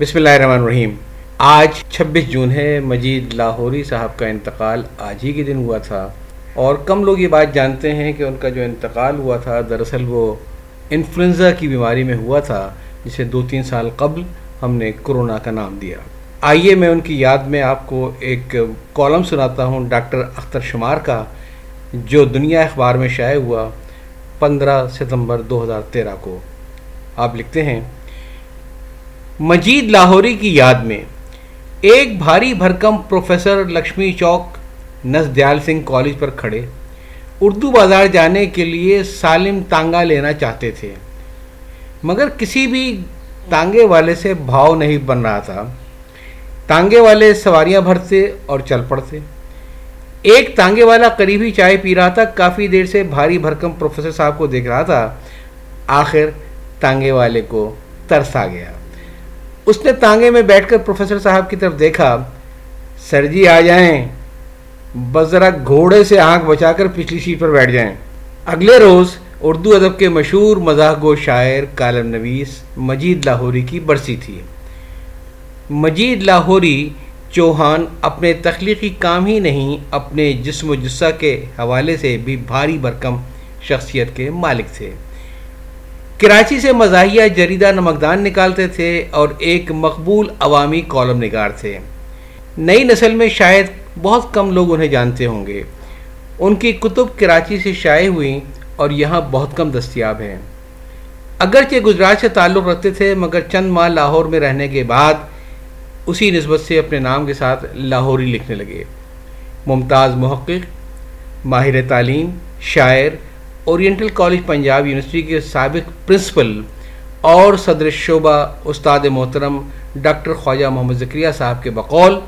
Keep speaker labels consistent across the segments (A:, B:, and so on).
A: بسم اللہ الرحمن الرحیم۔ آج چھبیس جون ہے، مجید لاہوری صاحب کا انتقال آج ہی کے دن ہوا تھا۔ اور کم لوگ یہ بات جانتے ہیں کہ ان کا جو انتقال ہوا تھا، دراصل وہ انفلوئنزا کی بیماری میں ہوا تھا، جسے دو تین سال قبل ہم نے کرونا کا نام دیا۔ آئیے میں ان کی یاد میں آپ کو ایک کالم سناتا ہوں، ڈاکٹر اختر شمار کا، جو دنیا اخبار میں شائع ہوا پندرہ ستمبر دو ہزار تیرہ کو۔ آپ لکھتے ہیں مجید لاہوری کی یاد میں ایک بھاری بھرکم پروفیسر لکشمی چوک نزدیال سنگھ کالج پر کھڑے۔ اردو بازار جانے کے لیے سالم تانگا لینا چاہتے تھے۔ مگر کسی بھی تانگے والے سے بھاؤ نہیں بن رہا تھا۔ تانگے والے سواریاں بھرتے اور چل پڑتے۔ ایک تانگے والا قریبی چائے پی رہا تھا، کافی دیر سے بھاری بھرکم پروفیسر صاحب کو دیکھ رہا تھا۔ آخر تانگے والے کو ترس آ گیا۔ اس نے تانگے میں بیٹھ کر پروفیسر صاحب کی طرف دیکھا، سر جی آ جائیں، بس ذرا گھوڑے سے آنکھ بچا کر پچھلی سیٹ پر بیٹھ جائیں۔ اگلے روز اردو ادب کے مشہور مزاح گو شاعر کالم نویس مجید لاہوری کی برسی تھی۔ مجید لاہوری چوہان اپنے تخلیقی کام ہی نہیں، اپنے جسم و جسہ کے حوالے سے بھی بھاری برکم شخصیت کے مالک تھے۔ کراچی سے مزاحیہ جریدہ نمکدان نکالتے تھے اور ایک مقبول عوامی کالم نگار تھے۔ نئی نسل میں شاید بہت کم لوگ انہیں جانتے ہوں گے۔ ان کی کتب کراچی سے شائع ہوئیں اور یہاں بہت کم دستیاب ہیں۔ اگرچہ گجرات سے تعلق رکھتے تھے، مگر چند ماہ لاہور میں رہنے کے بعد اسی نسبت سے اپنے نام کے ساتھ لاہوری لکھنے لگے۔ ممتاز محقق، ماہر تعلیم، شاعر اورینٹل کالج پنجاب یونیورسٹی کے سابق پرنسپل اور صدر شعبہ استاد محترم ڈاکٹر خواجہ محمد ذکریہ صاحب کے بقول،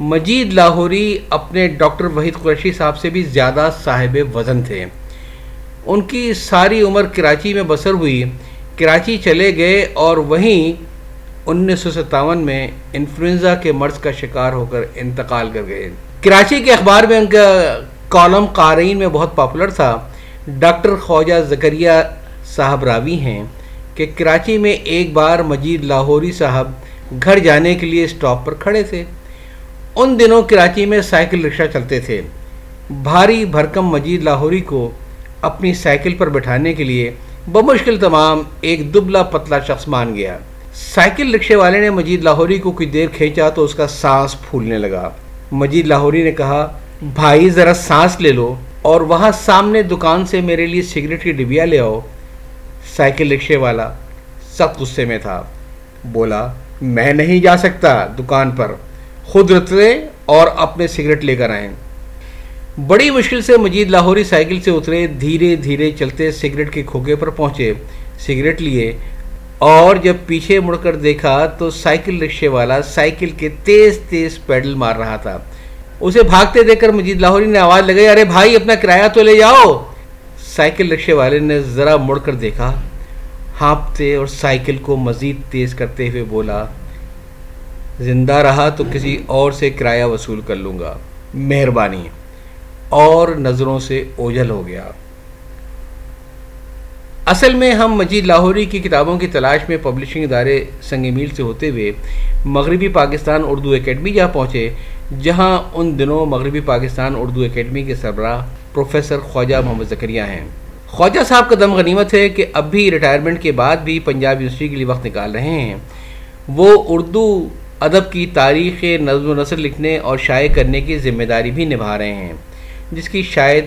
A: مجید لاہوری اپنے ڈاکٹر وحید قریشی صاحب سے بھی زیادہ صاحب وزن تھے۔ ان کی ساری عمر کراچی میں بسر ہوئی، کراچی چلے گئے اور وہیں انیس سو ستاون میں انفلوئنزا کے مرض کا شکار ہو کر انتقال کر گئے۔ کراچی کے اخبار میں ان کا کالم قارئین میں بہت پاپولر تھا۔ ڈاکٹر خواجہ زکریہ صاحب راوی ہیں کہ کراچی میں ایک بار مجید لاہوری صاحب گھر جانے کے لیے اسٹاپ پر کھڑے تھے۔ ان دنوں کراچی میں سائیکل رکشہ چلتے تھے۔ بھاری بھرکم مجید لاہوری کو اپنی سائیکل پر بٹھانے کے لیے بمشکل تمام ایک دبلا پتلا شخص مان گیا۔ سائیکل رکشے والے نے مجید لاہوری کو کچھ دیر کھینچا تو اس کا سانس پھولنے لگا۔ مجید لاہوری نے کہا، بھائی، ذرا سانس لے لو۔ اور وہاں سامنے دکان سے میرے لیے سگریٹ کی ڈبیا لے آؤ۔ سائیکل رکشے والا سخت غصے میں تھا۔ بولا، میں نہیں جا سکتا دکان پر۔ خود رترے اور اپنے سگریٹ لے کر آئیں بڑی مشکل سے مجید لاہوری سائیکل سے اترے۔ دھیرے دھیرے چلتے سگریٹ کے کھوکے پر پہنچے۔ سگریٹ لیے۔ اور جب پیچھے مڑ کر دیکھا تو سائیکل رکشے والا سائیکل کے تیز تیز پیڈل مار رہا تھا۔ اسے بھاگتے دیکھ کر مجید لاہوری نے آواز لگائی، ارے بھائی، اپنا کرایہ تو لے جاؤ۔ سائیکل رکشے والے نے ذرا مڑ کر دیکھا، ہانپتے اور سائیکل کو مزید تیز کرتے ہوئے بولا، زندہ رہا تو کسی اور سے کرایہ وصول کر لوں گا۔ مہربانی۔ اور نظروں سے اوجھل ہو گیا۔ اصل میں ہم مجید لاہوری کی کتابوں کی تلاش میں پبلشنگ ادارے سنگ میل سے ہوتے ہوئے مغربی پاکستان اردو اکیڈمی جا پہنچے جہاں ان دنوں مغربی پاکستان اردو اکیڈمی کے سربراہ پروفیسر خواجہ محمد زکریہ ہیں۔ خواجہ صاحب کا دم غنیمت ہے کہ اب بھی ریٹائرمنٹ کے بعد بھی پنجاب یونیورسٹی کے لیے وقت نکال رہے ہیں۔ وہ اردو ادب کی تاریخ نظم و نثر لکھنے اور شائع کرنے کی ذمہ داری بھی نبھا رہے ہیں، جس کی شاید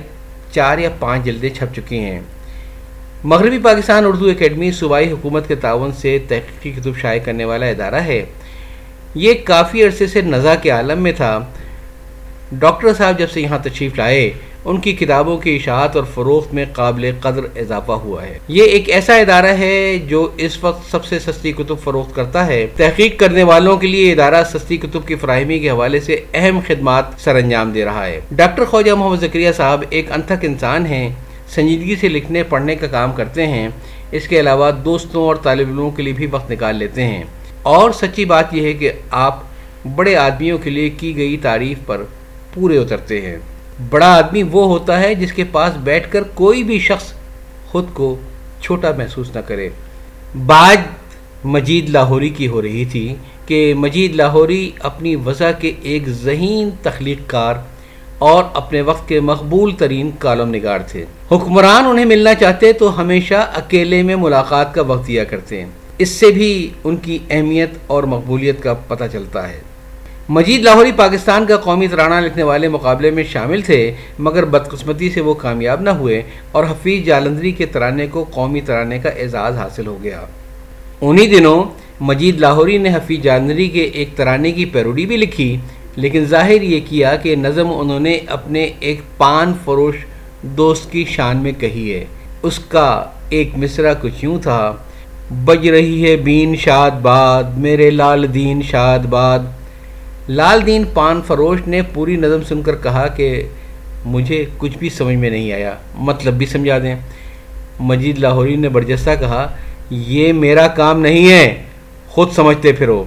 A: چار یا پانچ جلدیں چھپ چکی ہیں۔ مغربی پاکستان اردو اکیڈمی صوبائی حکومت کے تعاون سے تحقیقی کتب شائع کرنے والا ادارہ ہے۔ یہ کافی عرصے سے نزا کے عالم میں تھا۔ ڈاکٹر صاحب جب سے یہاں تشریف لائے، ان کی کتابوں کی اشاعت اور فروخت میں قابل قدر اضافہ ہوا ہے۔ یہ ایک ایسا ادارہ ہے جو اس وقت سب سے سستی کتب فروخت کرتا ہے۔ تحقیق کرنے والوں کے لیے ادارہ سستی کتب کی فراہمی کے حوالے سے اہم خدمات سر انجام دے رہا ہے۔ ڈاکٹر خواجہ محمد ذکریہ صاحب ایک انتھک انسان ہیں، سنجیدگی سے لکھنے، پڑھنے کا کام کرتے ہیں۔ اس کے علاوہ دوستوں اور طالب علموں کے لیے بھی وقت نکال لیتے ہیں۔ اور سچی بات یہ ہے کہ آپ بڑے آدمیوں کے لیے کی گئی تعریف پر پورے اترتے ہیں۔ بڑا آدمی وہ ہوتا ہے جس کے پاس بیٹھ کر کوئی بھی شخص خود کو چھوٹا محسوس نہ کرے۔ بعض مجید لاہوری کی ہو رہی تھی کہ مجید لاہوری اپنی وضع کے ایک ذہین تخلیق کار اور اپنے وقت کے مقبول ترین کالم نگار تھے۔ حکمران انہیں ملنا چاہتے تو ہمیشہ اکیلے میں ملاقات کا وقت دیا کرتے ہیں۔ اس سے بھی ان کی اہمیت اور مقبولیت کا پتہ چلتا ہے۔ مجید لاہوری پاکستان کا قومی ترانہ لکھنے والے مقابلے میں شامل تھے، مگر بدقسمتی سے وہ کامیاب نہ ہوئے اور حفیظ جالندری کے ترانے کو قومی ترانے کا اعزاز حاصل ہو گیا۔ انہی دنوں مجید لاہوری نے حفیظ جالندری کے ایک ترانے کی پیروڈی بھی لکھی، لیکن ظاہر یہ کیا کہ نظم انہوں نے اپنے ایک پان فروش دوست کی شان میں کہی ہے۔ اس کا ایک مصرع کچھ یوں تھا بج رہی ہے بین شاد باد، میرے لال دین شاد باد۔ لال دین پان فروش نے پوری نظم سن کر کہا کہ مجھے کچھ بھی سمجھ میں نہیں آیا۔ مطلب بھی سمجھا دیں۔ مجید لاہوری نے برجستہ کہا، یہ میرا کام نہیں ہے، خود سمجھتے پھرو۔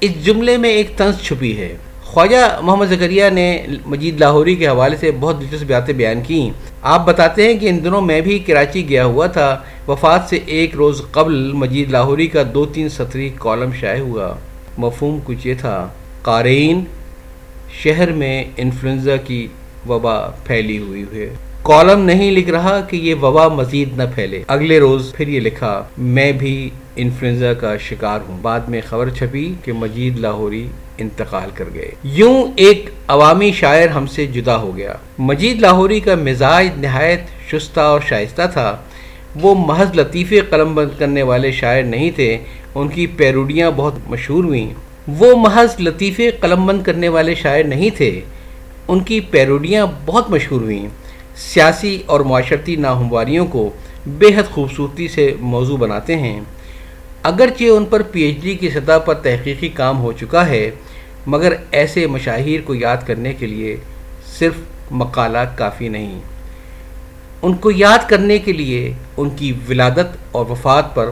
A: اس جملے میں ایک طنز چھپی ہے۔ خواجہ محمد زکریہ نے مجید لاہوری کے حوالے سے بہت دلچسپ باتیں بیان کیں۔ آپ بتاتے ہیں کہ ان دنوں میں بھی کراچی گیا ہوا تھا۔ وفات سے ایک روز قبل مجید لاہوری کا دو تین سطری کالم شائع ہوا۔ مفہوم کچھ یہ تھا۔ قارئین، شہر میں انفلوئنزا کی وبا پھیلی ہوئی ہے۔ کالم نہیں لکھ رہا کہ یہ وبا مزید نہ پھیلے۔ اگلے روز پھر یہ لکھا، میں بھی انفلوئنزا کا شکار ہوں۔ بعد میں خبر چھپی کہ مجید لاہوری انتقال کر گئے۔ یوں ایک عوامی شاعر ہم سے جدا ہو گیا۔ مجید لاہوری کا مزاج نہایت شستہ اور شائستہ تھا۔ وہ محض لطیفے قلم بند کرنے والے شاعر نہیں تھے، ان کی پیروڈیاں بہت مشہور ہوئیں۔ وہ محض لطیفے قلم بند کرنے والے شاعر نہیں تھے، ان کی پیروڈیاں بہت مشہور ہوئیں۔ سیاسی اور معاشرتی ناہمواریوں کو بے حد خوبصورتی سے موضوع بناتے ہیں۔ اگرچہ ان پر پی ایچ ڈی کی سطح پر تحقیقی کام ہو چکا ہے، مگر ایسے مشاہیر کو یاد کرنے کے لیے صرف مقالہ کافی نہیں۔ ان کو یاد کرنے کے لیے ان کی ولادت اور وفات پر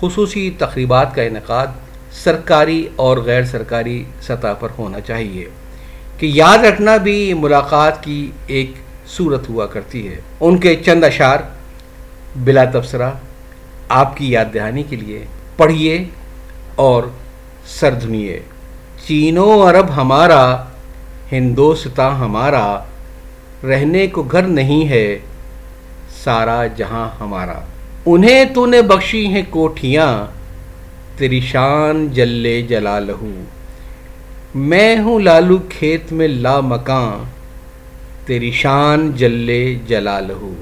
A: خصوصی تقریبات کا انعقاد سرکاری اور غیر سرکاری سطح پر ہونا چاہیے کہ یاد رکھنا بھی ملاقات کی ایک صورت ہوا کرتی ہے۔ ان کے چند اشعار بلا تبصرہ آپ کی یاد دہانی کے لیے پڑھیے اور سردھنیے چینو عرب ہمارا ہندوستان ہمارا، رہنے کو گھر نہیں ہے، سارا جہاں ہمارا۔ انہیں تو نے بخشی ہیں کوٹھیاں، تیری شان جلے جلا لہو میں ہوں لالو کھیت میں لا مکان تیری شان جلے جلا لہو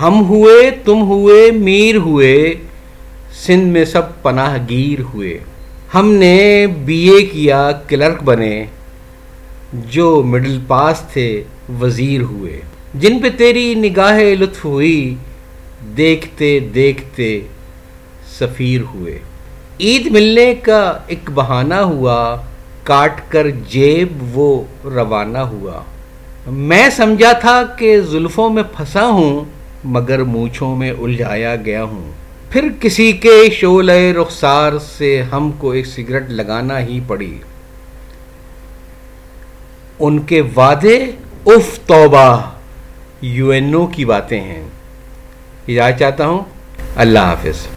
A: ہم ہوئے، تم ہوئے، میر ہوئے، سندھ میں سب پناہ گیر ہوئے۔ ہم نے بی اے کیا، کلرک بنے، جو مڈل پاس تھے، وزیر ہوئے۔ جن پہ تیری نگاہ لطف ہوئی، دیکھتے دیکھتے سفیر ہوئے۔ عید ملنے کا ایک بہانہ ہوا، کاٹ کر جیب وہ روانہ ہوا۔ میں سمجھا تھا کہ زلفوں میں پھنسا ہوں مگر مونچھوں میں الجھایا گیا ہوں۔ پھر کسی کے شعلہ رخسار سے ہم کو ایک سگریٹ لگانا ہی پڑی۔ ان کے وعدے، اف توبہ، یو این او کی باتیں ہیں۔ اجازت چاہتا ہوں۔ اللہ حافظ۔